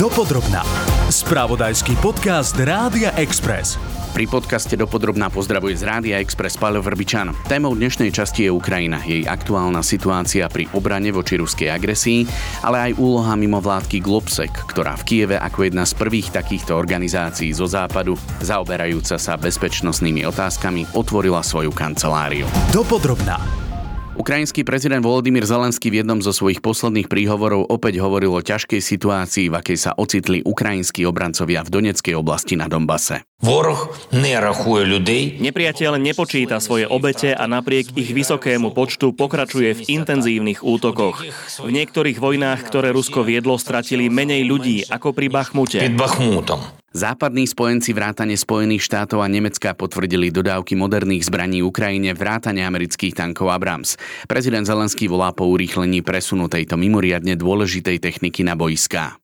Dopodrobná. Spravodajský podcast Rádia Express. Pri podcaste Dopodrobná pozdravuje z Rádia Express Paľo Vrbičan. Témou dnešnej časti je Ukrajina, jej aktuálna situácia pri obrane voči ruskej agresii, ale aj úloha mimovládky Globsec, ktorá v Kieve ako jedna z prvých takýchto organizácií zo západu, zaoberajúca sa bezpečnostnými otázkami, otvorila svoju kanceláriu. Dopodrobná. Ukrajinský prezident Volodymyr Zelenský v jednom zo svojich posledných príhovorov opäť hovoril o ťažkej situácii, v akej sa ocitli ukrajinskí obrancovia v Doneckej oblasti na Donbase. Nepriateľ nepočíta svoje obete a napriek ich vysokému počtu pokračuje v intenzívnych útokoch. V niektorých vojnách, ktoré Rusko viedlo, stratili menej ľudí ako pri Bachmute. Pred Bachmutom. Západní spojenci vrátane Spojených štátov a Nemecka potvrdili dodávky moderných zbraní Ukrajine vrátane amerických tankov Abrams. Prezident Zelenský volá po urýchlení presunu tejto mimoriadne dôležitej techniky na boiská.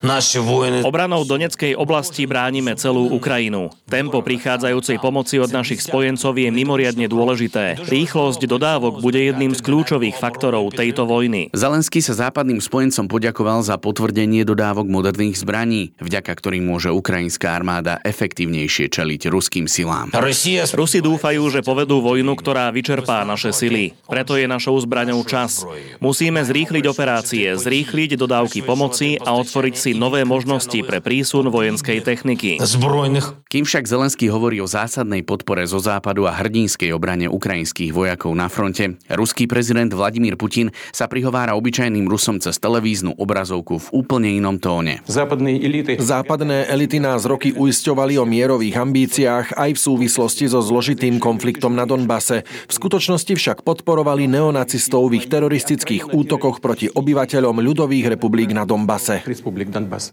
Obranou Doneckej oblasti bránime celú Ukrajinu. Tempo prichádzajúcej pomoci od našich spojencov je mimoriadne dôležité. Rýchlosť dodávok bude jedným z kľúčových faktorov tejto vojny. Zelenský sa západným spojencom poďakoval za potvrdenie dodávok moderných zbraní, vďaka ktorým môže ukrajinská armáda efektívnejšie čeliť ruským silám. Rusi dúfajú, že povedú vojnu, ktorá vyčerpá naše sily. Preto je našou zbraňou čas. Musíme zrýchliť operácie, zrýchliť dodávky pomoci a otvoriť si nové možnosti pre prísun vojenskej techniky. Zbrojných. Kým však Zelenský hovorí o zásadnej podpore zo západu a hrdinskej obrane ukrajinských vojakov na fronte, ruský prezident Vladimír Putin sa prihovára obyčajným Rusom cez televíznu obrazovku v úplne inom tóne. Západné elity nás roky roky uisťovali o mierových ambíciách aj v súvislosti so zložitým konfliktom na Donbase. V skutočnosti však podporovali neonacistov v ich teroristických útokoch proti obyvateľom ľudových republik na Donbase.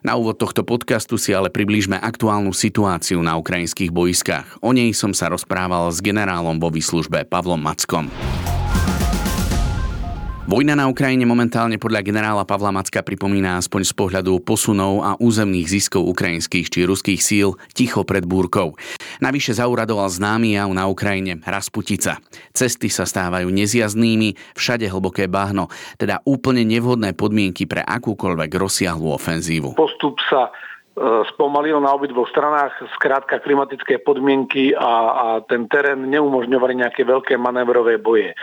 Na úvod tohto podcastu si ale priblížme aktuálnu situáciu na ukrajinských boiskách. O nej som sa rozprával s generálom vo výslužbe Pavlom Mackom. Vojna na Ukrajine momentálne podľa generála Pavla Macka pripomína aspoň z pohľadu posunov a územných ziskov ukrajinských či ruských síl ticho pred búrkou. Navyše zauradoval známy jav na Ukrajine Rasputica. Cesty sa stávajú nezjazdnými, všade hlboké bahno, teda úplne nevhodné podmienky pre akúkoľvek rozsiahlú ofenzívu. postup sa e, spomalil na obidvoch stranách, skrátka klimatické podmienky a, a ten terén neumožňovali nejaké veľké manévrové boje.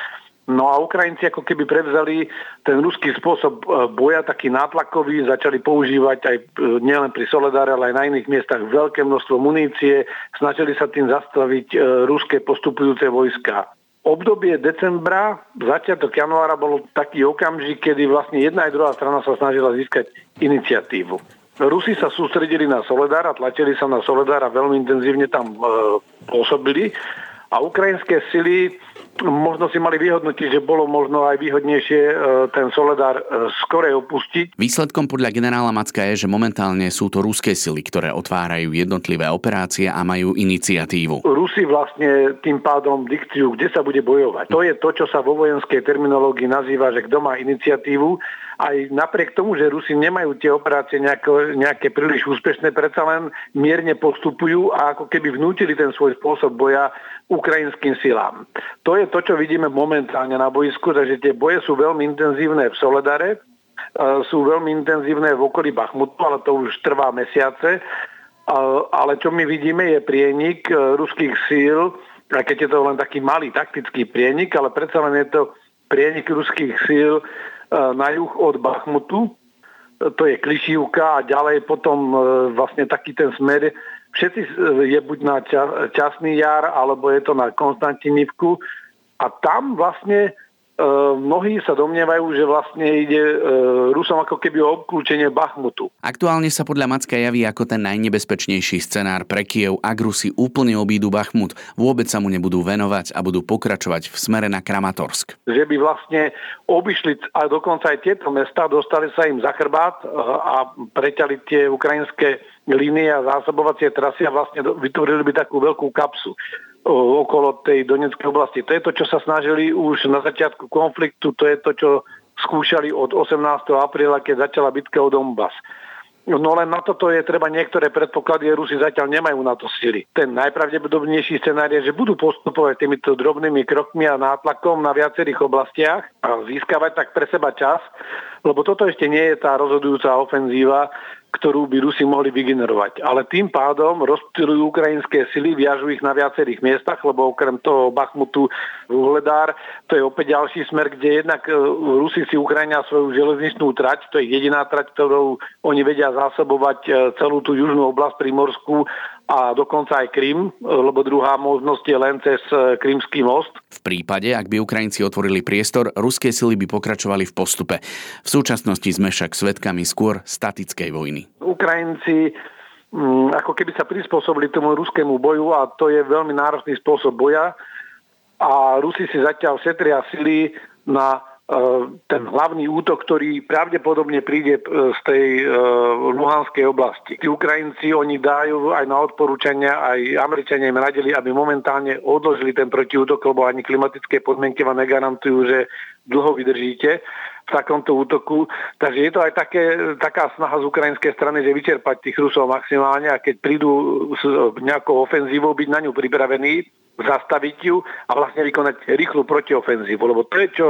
No a Ukrajinci ako keby prevzali ten ruský spôsob e, boja, taký nátlakový, začali používať aj e, nielen pri Soledáre, ale aj na iných miestach veľké množstvo munície, snažili sa tým zastaviť e, ruské postupujúce vojska. Obdobie decembra, začiatok januára bol taký okamžik, kedy vlastne jedna aj druhá strana sa snažila získať iniciatívu. Rusi sa sústredili na Soledár a tlačili sa na Soledár a veľmi intenzívne tam e, pôsobili. A ukrajinské sily možno si mali vyhodnotiť, že bolo možno aj výhodnejšie e, ten Soledár e, skore opustiť. Výsledkom podľa generála Macka je, že momentálne sú to ruské sily, ktoré otvárajú jednotlivé operácie a majú iniciatívu. Rusi vlastne tým pádom dikciu, kde sa bude bojovať. To je to, čo sa vo vojenskej terminológii nazýva, že kto má iniciatívu. Aj napriek tomu, že Rusi nemajú tie operácie nejaké, nejaké príliš úspešné, predsa len mierne postupujú a ako keby vnútili ten svoj spôsob boja ukrajinským silám. To je to, čo vidíme momentálne na boisku, takže tie boje sú veľmi intenzívne v Soledare, e, sú veľmi intenzívne v okolí Bachmutu, ale to už trvá mesiace. A- Ale čo my vidíme je prienik e, ruských síl, a keď je to len taký malý taktický prienik, ale predsa len je to prienik ruských síl e, na juh od Bachmutu, to je Klišívka a ďalej potom e, vlastne taký ten smer, všetci e, je buď na ča- Časný jar, alebo je to na Konstantinivku. A tam vlastne e, mnohí sa domnievajú, že vlastne ide e, Rusom ako keby o obklúčenie Bachmutu. Aktuálne sa podľa Macka javí ako ten najnebezpečnejší scenár pre Kiev, ak Rusi úplne obídu Bachmut, vôbec sa mu nebudú venovať a budú pokračovať v smere na Kramatorsk. že by vlastne obišli a dokonca aj tieto mesta, dostali sa im za chrbát e, a preťali tie ukrajinské línie a zásobovacie trasy a vlastne vytvorili by takú veľkú kapsu okolo tej Donetskej oblasti. To je to, čo sa snažili už na začiatku konfliktu, to je to, čo skúšali od 18. apríla, keď začala bitka o Donbass. No len na toto je treba niektoré predpoklady, a Rusi zatiaľ nemajú na to sily. Ten najpravdepodobnejší scenár je, že budú postupovať týmito drobnými krokmi a nátlakom na viacerých oblastiach a získavať tak pre seba čas, lebo toto ešte nie je tá rozhodujúca ofenzíva, ktorú by Rusi mohli vygenerovať. Ale tým pádom rozptýlujú ukrajinské sily, viažu ich na viacerých miestach, lebo okrem toho Bachmutu Uhledár, to je opäť ďalší smer, kde jednak e, Rusi si Ukrajina svoju železničnú trať, to je jediná trať, ktorou oni vedia zásobovať e, celú tú južnú oblasť Primorskú a dokonca aj Krym, lebo druhá možnosť je len cez e, Krymský most. V prípade, ak by Ukrajinci otvorili priestor, ruské sily by pokračovali v postupe. V súčasnosti sme však svetkami skôr statickej vojny. Ukrajinci mm, ako keby sa prispôsobili tomu ruskému boju a to je veľmi náročný spôsob boja a Rusi si zatiaľ setria sily na ten hlavný útok, ktorý pravdepodobne príde e, z tej e, Luhanskej oblasti. Tí Ukrajinci, oni dajú aj na odporúčania, aj Američania im radili, aby momentálne odložili ten protiútok, lebo ani klimatické podmienky vám negarantujú, že dlho vydržíte v takomto útoku. Takže je to aj také, taká snaha z ukrajinskej strany, že vyčerpať tých Rusov maximálne a keď prídu s nejakou ofenzívou, byť na ňu pripravení, zastaviť ju a vlastne vykonať rýchlu protiofenzívu. Lebo to je, čo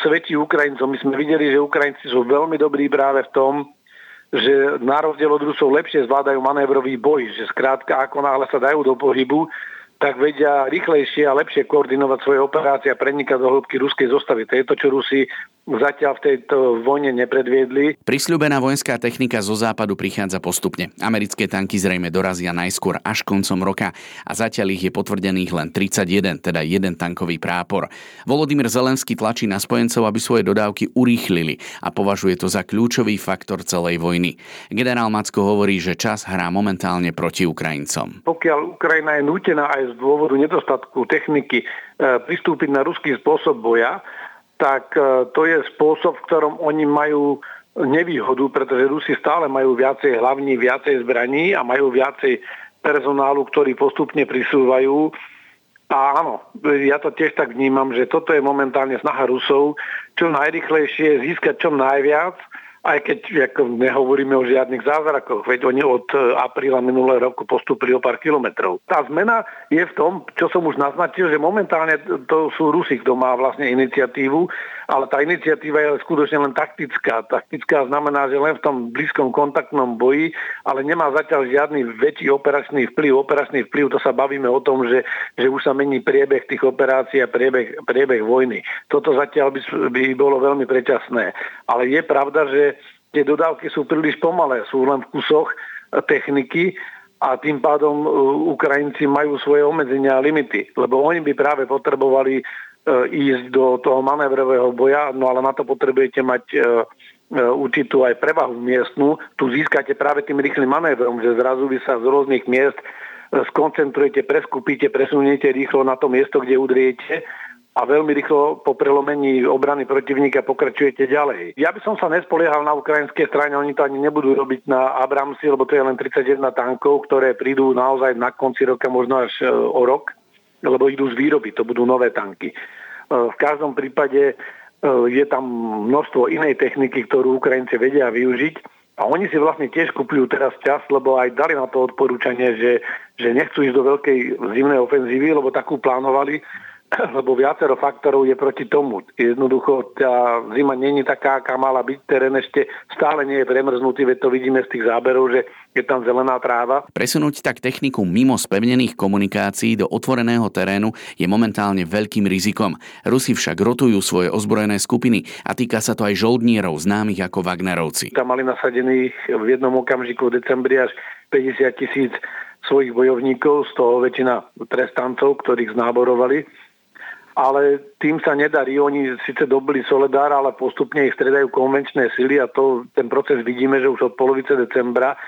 svedčí Ukrajincom. My sme videli, že Ukrajinci sú veľmi dobrí práve v tom, že na rozdiel od Rusov lepšie zvládajú manévrový boj, že skrátka ako náhle sa dajú do pohybu, tak vedia rýchlejšie a lepšie koordinovať svoje operácie a prenikať do hĺbky ruskej zostavy. To je to, čo Rusi zatiaľ v tejto vojne nepredviedli. Prisľúbená vojenská technika zo západu prichádza postupne. Americké tanky zrejme dorazia najskôr až koncom roka a zatiaľ ich je potvrdených len 31, teda jeden tankový prápor. Volodymyr Zelenský tlačí na spojencov, aby svoje dodávky urýchlili a považuje to za kľúčový faktor celej vojny. Generál Macko hovorí, že čas hrá momentálne proti Ukrajincom. Pokiaľ Ukrajina je nútená aj z dôvodu nedostatku techniky e, pristúpiť na ruský spôsob boja, tak e, to je spôsob, v ktorom oni majú nevýhodu, pretože Rusi stále majú viacej hlavní, viacej zbraní a majú viacej personálu, ktorý postupne prisúvajú. A áno, ja to tiež tak vnímam, že toto je momentálne snaha Rusov čo najrychlejšie získať čo najviac aj keď ako nehovoríme o žiadnych zázrakoch, veď oni od e, apríla minulého roku postupili o pár kilometrov. Tá zmena je v tom, čo som už naznačil, že momentálne to sú Rusi, kto má vlastne iniciatívu, ale tá iniciatíva je skutočne len taktická. Taktická znamená, že len v tom blízkom kontaktnom boji, ale nemá zatiaľ žiadny väčší operačný vplyv. Operačný vplyv, to sa bavíme o tom, že, že už sa mení priebeh tých operácií a priebeh, priebeh vojny. Toto zatiaľ by, by bolo veľmi predčasné. Ale je pravda, že tie dodávky sú príliš pomalé, sú len v kusoch techniky a tým pádom e, Ukrajinci majú svoje obmedzenia a limity, lebo oni by práve potrebovali ísť do toho manévrového boja, no ale na to potrebujete mať e, určitú aj prevahu miestnu. Tu získate práve tým rýchlym manévrom, že zrazu vy sa z rôznych miest skoncentrujete, preskupíte, presuniete rýchlo na to miesto, kde udriete a veľmi rýchlo po prelomení obrany protivníka pokračujete ďalej. Ja by som sa nespoliehal na ukrajinské strane, oni to ani nebudú robiť na Abramsi, lebo to je len 31 tankov, ktoré prídu naozaj na konci roka, možno až e, o rok, lebo idú z výroby, to budú nové tanky. E, v každom prípade e, je tam množstvo inej techniky, ktorú Ukrajinci vedia využiť. A oni si vlastne tiež kupujú teraz čas, lebo aj dali na to odporúčanie, že, že nechcú ísť do veľkej zimnej ofenzívy, lebo takú plánovali lebo viacero faktorov je proti tomu. Jednoducho tá zima není taká, aká mala byť. Terén ešte stále nie je premrznutý, veď to vidíme z tých záberov, že je tam zelená tráva. Presunúť tak techniku mimo spevnených komunikácií do otvoreného terénu je momentálne veľkým rizikom. Rusi však rotujú svoje ozbrojené skupiny a týka sa to aj žoldnierov, známych ako Wagnerovci. Tam mali nasadených v jednom okamžiku v decembri až 50 tisíc svojich bojovníkov, z toho väčšina trestancov, ktorých znáborovali ale tým sa nedarí. Oni síce dobili Soledár, ale postupne ich stredajú konvenčné sily a to, ten proces vidíme, že už od polovice decembra e,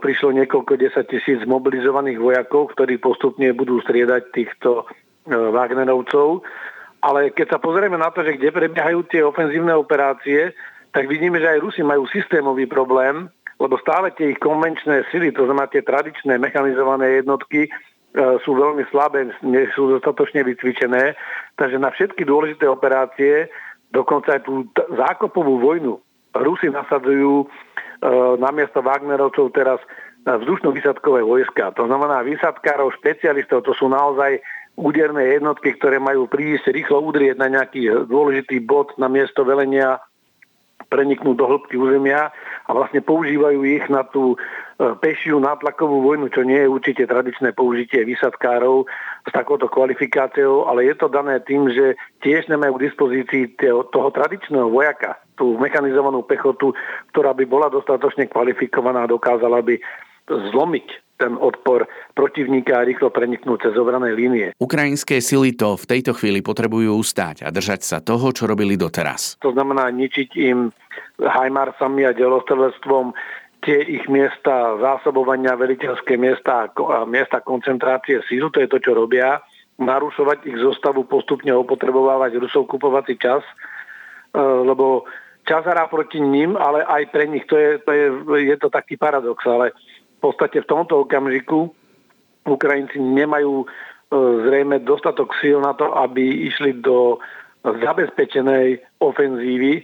prišlo niekoľko desať tisíc mobilizovaných vojakov, ktorí postupne budú striedať týchto e, Wagnerovcov. Ale keď sa pozrieme na to, že kde prebiehajú tie ofenzívne operácie, tak vidíme, že aj Rusi majú systémový problém, lebo stále tie ich konvenčné sily, to znamená tie tradičné mechanizované jednotky, sú veľmi slabé, nie sú dostatočne vycvičené, takže na všetky dôležité operácie, dokonca aj tú zákopovú vojnu, Rusi nasadzujú e, namiesto Wagnerovcov teraz vzdušno-vysadkové vojska. To znamená vysadkárov, špecialistov, to sú naozaj úderné jednotky, ktoré majú prísť rýchlo udrieť na nejaký dôležitý bod na miesto velenia preniknúť do hĺbky územia a vlastne používajú ich na tú e, pešiu nátlakovú vojnu, čo nie je určite tradičné použitie vysadkárov s takouto kvalifikáciou, ale je to dané tým, že tiež nemajú k dispozícii toho tradičného vojaka, tú mechanizovanú pechotu, ktorá by bola dostatočne kvalifikovaná a dokázala by zlomiť ten odpor protivníka a rýchlo preniknúť cez obrané línie. Ukrajinské sily to v tejto chvíli potrebujú ustáť a držať sa toho, čo robili doteraz. To znamená ničiť im hajmarsami a delostrelectvom tie ich miesta zásobovania, veliteľské miesta a miesta koncentrácie sílu, to je to, čo robia, narušovať ich zostavu, postupne opotrebovávať Rusov kupovací čas, e, lebo čas hrá proti ním, ale aj pre nich. To je, to je, je to taký paradox, ale podstate v tomto okamžiku Ukrajinci nemajú e, zrejme dostatok síl na to, aby išli do zabezpečenej ofenzívy, e,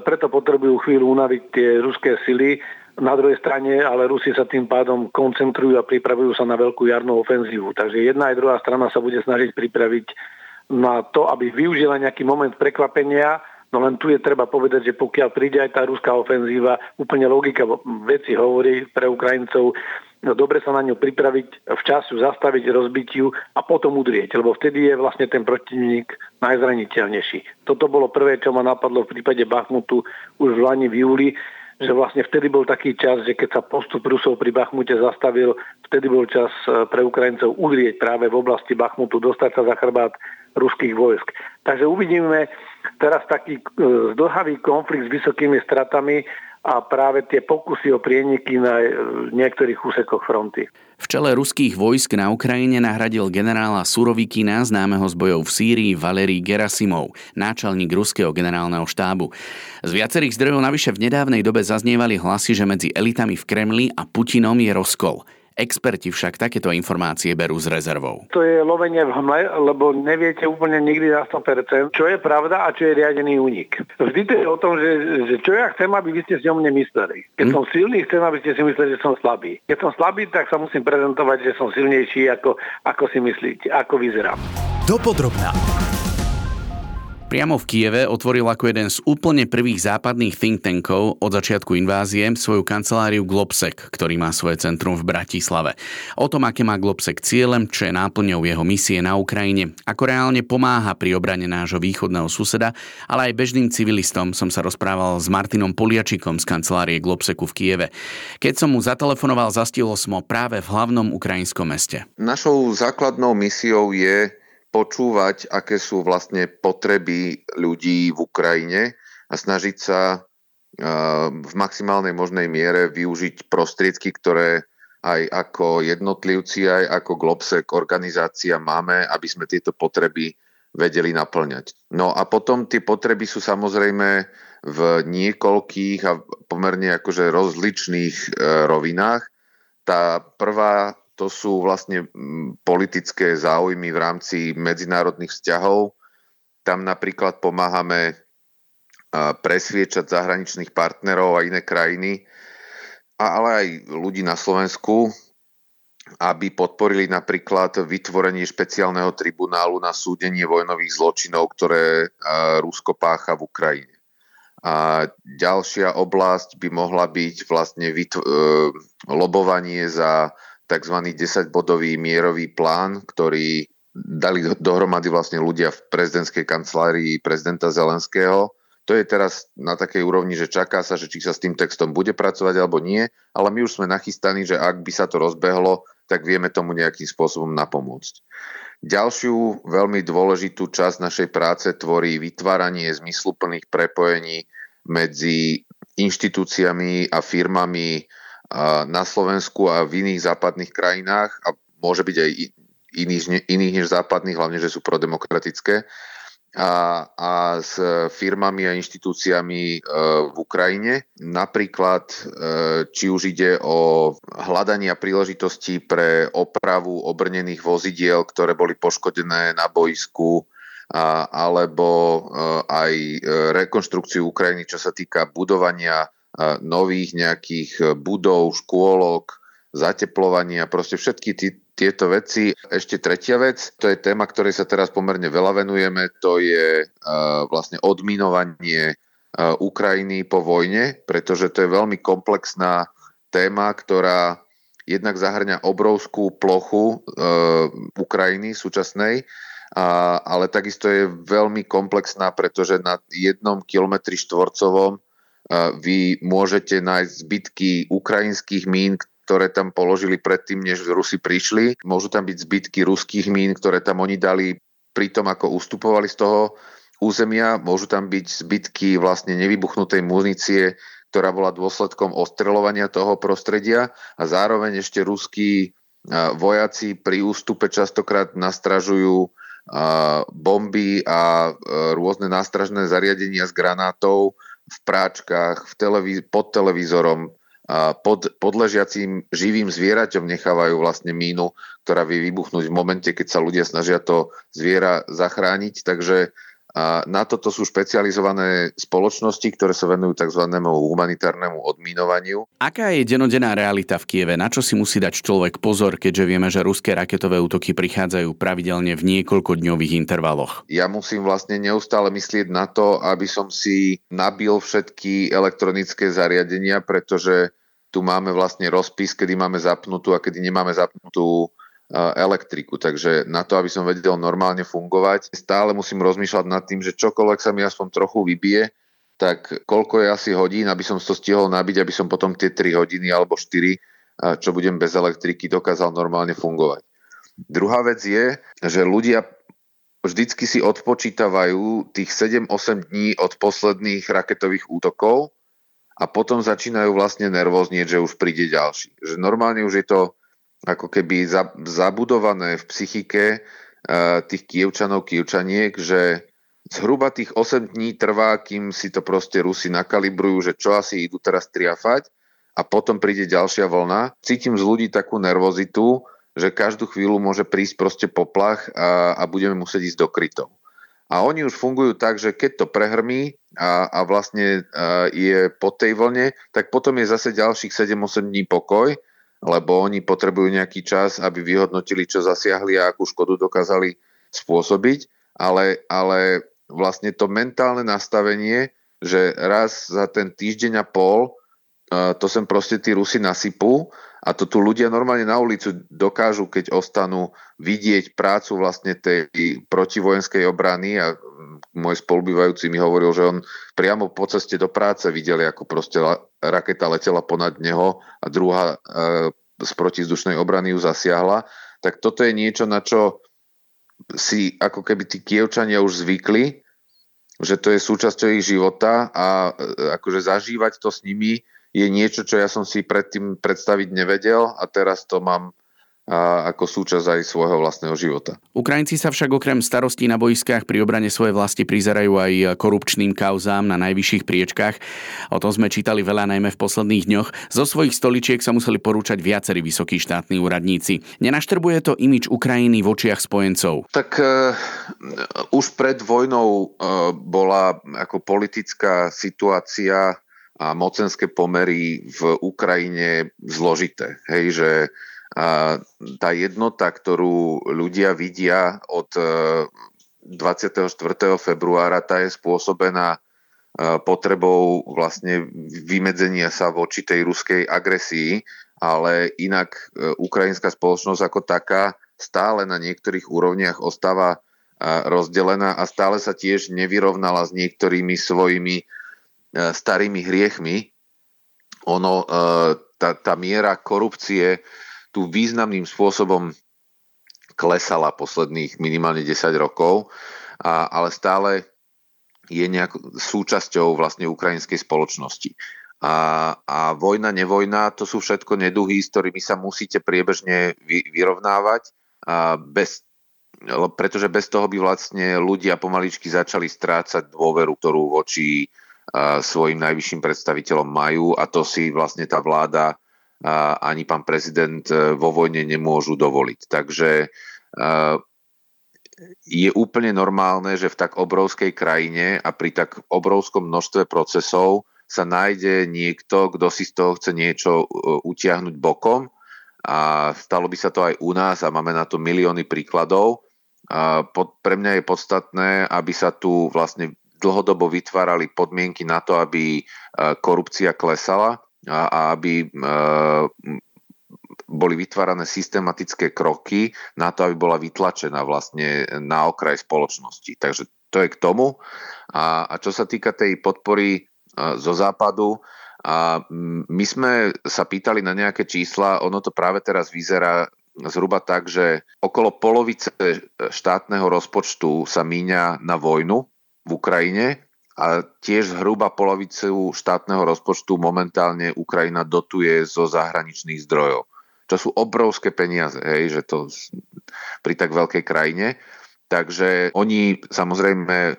preto potrebujú chvíľu unaviť tie ruské sily. Na druhej strane ale Rusi sa tým pádom koncentrujú a pripravujú sa na veľkú jarnú ofenzívu. Takže jedna aj druhá strana sa bude snažiť pripraviť na to, aby využila nejaký moment prekvapenia, No len tu je treba povedať, že pokiaľ príde aj tá ruská ofenzíva, úplne logika veci hovorí pre Ukrajincov, no dobre sa na ňu pripraviť, včas ju zastaviť, rozbiť ju a potom udrieť, lebo vtedy je vlastne ten protivník najzraniteľnejší. Toto bolo prvé, čo ma napadlo v prípade Bachmutu už v Lani v júli, že vlastne vtedy bol taký čas, že keď sa postup Rusov pri Bachmute zastavil, vtedy bol čas e, pre Ukrajincov udrieť práve v oblasti Bachmutu, dostať sa za chrbát ruských vojsk. Takže uvidíme teraz taký e, zdlhavý konflikt s vysokými stratami a práve tie pokusy o prieniky na e, niektorých úsekoch fronty. V čele ruských vojsk na Ukrajine nahradil generála Surovikina, známeho z bojov v Sýrii, Valery Gerasimov, náčelník ruského generálneho štábu. Z viacerých zdrojov navyše v nedávnej dobe zaznievali hlasy, že medzi elitami v Kremli a Putinom je rozkol. Experti však takéto informácie berú s rezervou. To je lovenie v hmle, lebo neviete úplne nikdy na 100%, čo je pravda a čo je riadený únik. Vždy to je o tom, že, že čo ja chcem, aby vy ste si o mne mysleli. Keď hm? som silný, chcem, aby ste si mysleli, že som slabý. Keď som slabý, tak sa musím prezentovať, že som silnejší, ako, ako si myslíte, ako vyzerám. Dopodrobná. Priamo v Kieve otvoril ako jeden z úplne prvých západných think tankov od začiatku invázie svoju kanceláriu Globsec, ktorý má svoje centrum v Bratislave. O tom, aké má Globsec cieľem, čo je náplňou jeho misie na Ukrajine, ako reálne pomáha pri obrane nášho východného suseda, ale aj bežným civilistom som sa rozprával s Martinom Poliačikom z kancelárie Globseku v Kieve. Keď som mu zatelefonoval, zastihol som ho práve v hlavnom ukrajinskom meste. Našou základnou misiou je počúvať, aké sú vlastne potreby ľudí v Ukrajine a snažiť sa v maximálnej možnej miere využiť prostriedky, ktoré aj ako jednotlivci, aj ako Globsec organizácia máme, aby sme tieto potreby vedeli naplňať. No a potom tie potreby sú samozrejme v niekoľkých a pomerne akože rozličných eh, rovinách. Tá prvá to sú vlastne mm, politické záujmy v rámci medzinárodných vzťahov. Tam napríklad pomáhame presviečať zahraničných partnerov a iné krajiny, ale aj ľudí na Slovensku, aby podporili napríklad vytvorenie špeciálneho tribunálu na súdenie vojnových zločinov, ktoré Rusko pácha v Ukrajine. A ďalšia oblasť by mohla byť vlastne vytv- e, lobovanie za tzv. 10-bodový mierový plán, ktorý dali dohromady vlastne ľudia v prezidentskej kancelárii prezidenta Zelenského. To je teraz na takej úrovni, že čaká sa, že či sa s tým textom bude pracovať alebo nie, ale my už sme nachystaní, že ak by sa to rozbehlo, tak vieme tomu nejakým spôsobom napomôcť. Ďalšiu veľmi dôležitú časť našej práce tvorí vytváranie zmysluplných prepojení medzi inštitúciami a firmami na Slovensku a v iných západných krajinách a môže byť aj iných, iných než západných, hlavne, že sú prodemokratické a, a s firmami a inštitúciami e, v Ukrajine. Napríklad, e, či už ide o hľadania príležitostí pre opravu obrnených vozidiel, ktoré boli poškodené na boisku, a, alebo e, aj rekonštrukciu Ukrajiny, čo sa týka budovania nových nejakých e, budov, škôlok, zateplovania, proste všetky tí, tieto veci. Ešte tretia vec, to je téma, ktorej sa teraz pomerne veľa venujeme, to je uh, vlastne odminovanie Ukrajiny po vojne, pretože to je veľmi komplexná téma, ktorá jednak zahrňa obrovskú plochu Ukrajiny súčasnej, ale takisto je veľmi komplexná, pretože na jednom kilometri štvorcovom vy môžete nájsť zbytky ukrajinských mín, ktoré tam položili predtým, než Rusi prišli. Môžu tam byť zbytky ruských mín, ktoré tam oni dali pri tom, ako ustupovali z toho územia. Môžu tam byť zbytky vlastne nevybuchnutej munície, ktorá bola dôsledkom ostreľovania toho prostredia a zároveň ešte ruskí vojaci pri ústupe častokrát nastražujú bomby a rôzne nástražné zariadenia s granátov v práčkach, v televíz- pod televízorom, pod, pod ležiacím živým zvieraťom nechávajú vlastne mínu, ktorá vie vybuchnúť v momente, keď sa ľudia snažia to zviera zachrániť. Takže a na toto sú špecializované spoločnosti, ktoré sa venujú tzv. humanitárnemu odminovaniu. Aká je denodenná realita v Kieve? Na čo si musí dať človek pozor, keďže vieme, že ruské raketové útoky prichádzajú pravidelne v niekoľkodňových intervaloch? Ja musím vlastne neustále myslieť na to, aby som si nabil všetky elektronické zariadenia, pretože tu máme vlastne rozpis, kedy máme zapnutú a kedy nemáme zapnutú elektriku. Takže na to, aby som vedel normálne fungovať, stále musím rozmýšľať nad tým, že čokoľvek sa mi aspoň trochu vybije, tak koľko je asi hodín, aby som to stihol nabiť, aby som potom tie 3 hodiny alebo 4, čo budem bez elektriky, dokázal normálne fungovať. Druhá vec je, že ľudia vždycky si odpočítavajú tých 7-8 dní od posledných raketových útokov a potom začínajú vlastne nervóznieť, že už príde ďalší. Že normálne už je to ako keby zabudované v psychike uh, tých kievčanov, kievčaniek, že zhruba tých 8 dní trvá, kým si to proste Rusi nakalibrujú, že čo asi idú teraz triafať a potom príde ďalšia vlna. Cítim z ľudí takú nervozitu, že každú chvíľu môže prísť proste poplach a, a budeme musieť ísť do krytov. A oni už fungujú tak, že keď to prehrmí a, a vlastne a je po tej vlne, tak potom je zase ďalších 7-8 dní pokoj, lebo oni potrebujú nejaký čas, aby vyhodnotili, čo zasiahli a akú škodu dokázali spôsobiť. Ale, ale vlastne to mentálne nastavenie, že raz za ten týždeň a pol to sem proste tí Rusi nasypú a to tu ľudia normálne na ulicu dokážu, keď ostanú vidieť prácu vlastne tej protivojenskej obrany a môj spolubývajúci mi hovoril, že on priamo po ceste do práce videli, ako proste raketa letela ponad neho a druhá e, z protizdušnej obrany ju zasiahla. Tak toto je niečo, na čo si ako keby tí kievčania už zvykli, že to je súčasťou ich života a e, akože zažívať to s nimi je niečo, čo ja som si predtým predstaviť nevedel a teraz to mám a ako súčasť aj svojho vlastného života. Ukrajinci sa však okrem starostí na boiskách pri obrane svojej vlasti prizerajú aj korupčným kauzám na najvyšších priečkách. O tom sme čítali veľa najmä v posledných dňoch. Zo svojich stoličiek sa museli porúčať viacerí vysokí štátni úradníci. Nenaštrbuje to imič Ukrajiny v očiach spojencov? Tak uh, už pred vojnou uh, bola ako politická situácia a mocenské pomery v Ukrajine zložité. Hej, že tá jednota, ktorú ľudia vidia od 24. E, februára, tá je spôsobená e, potrebou vlastne vymedzenia sa voči tej ruskej agresii, ale inak e, ukrajinská spoločnosť ako taká stále na niektorých úrovniach ostáva rozdelená a stále sa tiež nevyrovnala s niektorými svojimi starými hriechmi, ono, tá, tá miera korupcie tu významným spôsobom klesala posledných minimálne 10 rokov, a, ale stále je nejak súčasťou vlastne ukrajinskej spoločnosti. A, a vojna, nevojna, to sú všetko neduhy, s ktorými sa musíte priebežne vy, vyrovnávať, a bez, pretože bez toho by vlastne ľudia pomaličky začali strácať dôveru, ktorú voči svojim najvyšším predstaviteľom majú a to si vlastne tá vláda ani pán prezident e, vo vojne nemôžu dovoliť. Takže e, je úplne normálne, že v tak obrovskej krajine a pri tak obrovskom množstve procesov sa nájde niekto, kto si z toho chce niečo e, utiahnuť bokom a stalo by sa to aj u nás a máme na to milióny príkladov. A pre mňa je podstatné, aby sa tu vlastne dlhodobo vytvárali podmienky na to, aby korupcia klesala a aby boli vytvárané systematické kroky na to, aby bola vytlačená vlastne na okraj spoločnosti. Takže to je k tomu. A, a čo sa týka tej podpory zo západu, a my sme sa pýtali na nejaké čísla, ono to práve teraz vyzerá zhruba tak, že okolo polovice štátneho rozpočtu sa míňa na vojnu v Ukrajine a tiež zhruba polovicu štátneho rozpočtu momentálne Ukrajina dotuje zo zahraničných zdrojov. Čo sú obrovské peniaze, hej, že to pri tak veľkej krajine. Takže oni samozrejme e,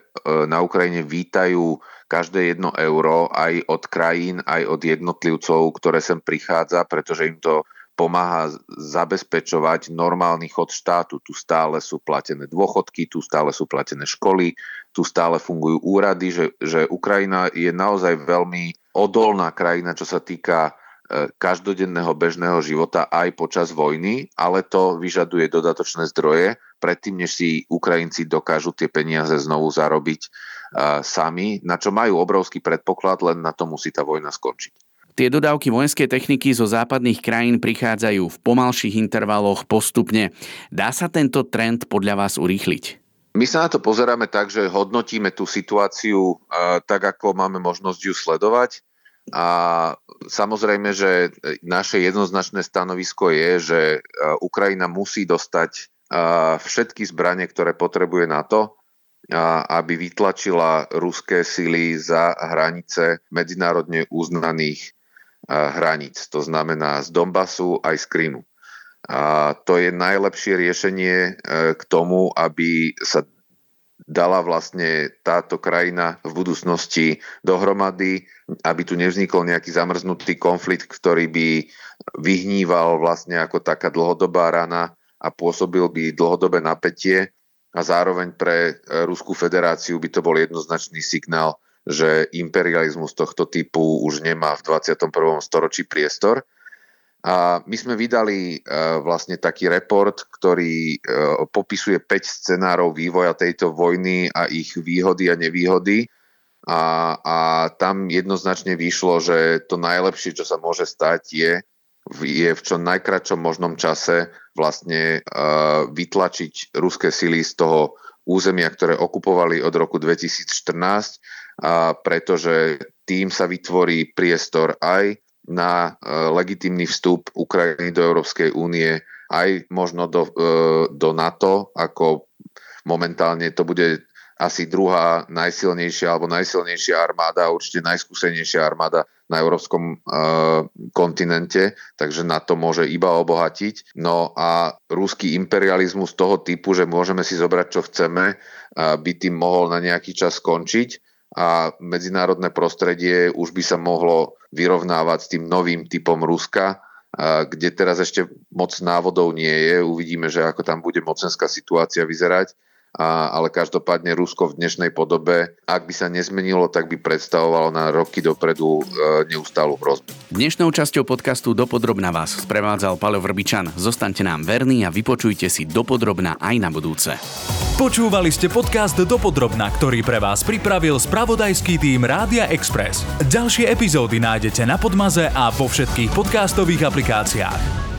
na Ukrajine vítajú každé jedno euro aj od krajín, aj od jednotlivcov, ktoré sem prichádza, pretože im to pomáha zabezpečovať normálny chod štátu. Tu stále sú platené dôchodky, tu stále sú platené školy, tu stále fungujú úrady, že, že Ukrajina je naozaj veľmi odolná krajina, čo sa týka e, každodenného bežného života aj počas vojny, ale to vyžaduje dodatočné zdroje predtým, než si Ukrajinci dokážu tie peniaze znovu zarobiť uh, sami, na čo majú obrovský predpoklad, len na to musí tá vojna skončiť. Tie dodávky vojenskej techniky zo západných krajín prichádzajú v pomalších intervaloch postupne. Dá sa tento trend podľa vás urýchliť? My sa na to pozeráme tak, že hodnotíme tú situáciu tak, ako máme možnosť ju sledovať. A samozrejme, že naše jednoznačné stanovisko je, že Ukrajina musí dostať všetky zbranie, ktoré potrebuje na to, aby vytlačila ruské sily za hranice medzinárodne uznaných hraníc. To znamená z Donbasu aj z Krymu. A to je najlepšie riešenie e, k tomu, aby sa dala vlastne táto krajina v budúcnosti dohromady, aby tu nevznikol nejaký zamrznutý konflikt, ktorý by vyhníval vlastne ako taká dlhodobá rana a pôsobil by dlhodobé napätie a zároveň pre Ruskú federáciu by to bol jednoznačný signál, že imperializmus tohto typu už nemá v 21. storočí priestor. A my sme vydali uh, vlastne taký report, ktorý uh, popisuje 5 scenárov vývoja tejto vojny a ich výhody a nevýhody. A, a tam jednoznačne vyšlo, že to najlepšie, čo sa môže stať, je, je v čo najkračom možnom čase vlastne uh, vytlačiť ruské sily z toho územia, ktoré okupovali od roku 2014, uh, pretože tým sa vytvorí priestor aj na uh, legitimný vstup Ukrajiny do Európskej únie, aj možno do, uh, do NATO, ako momentálne to bude asi druhá najsilnejšia alebo najsilnejšia armáda, určite najskúsenejšia armáda na európskom uh, kontinente, takže na to môže iba obohatiť. No a ruský imperializmus toho typu, že môžeme si zobrať, čo chceme, by tým mohol na nejaký čas skončiť a medzinárodné prostredie už by sa mohlo vyrovnávať s tým novým typom Ruska, kde teraz ešte moc návodov nie je. Uvidíme, že ako tam bude mocenská situácia vyzerať a, ale každopádne Rusko v dnešnej podobe, ak by sa nezmenilo, tak by predstavovalo na roky dopredu e, neustálu hrozbu. Dnešnou časťou podcastu Dopodrobna vás sprevádzal Paľo Vrbičan. Zostaňte nám verní a vypočujte si Dopodrobna aj na budúce. Počúvali ste podcast Dopodrobna, ktorý pre vás pripravil spravodajský tým Rádia Express. Ďalšie epizódy nájdete na Podmaze a vo všetkých podcastových aplikáciách.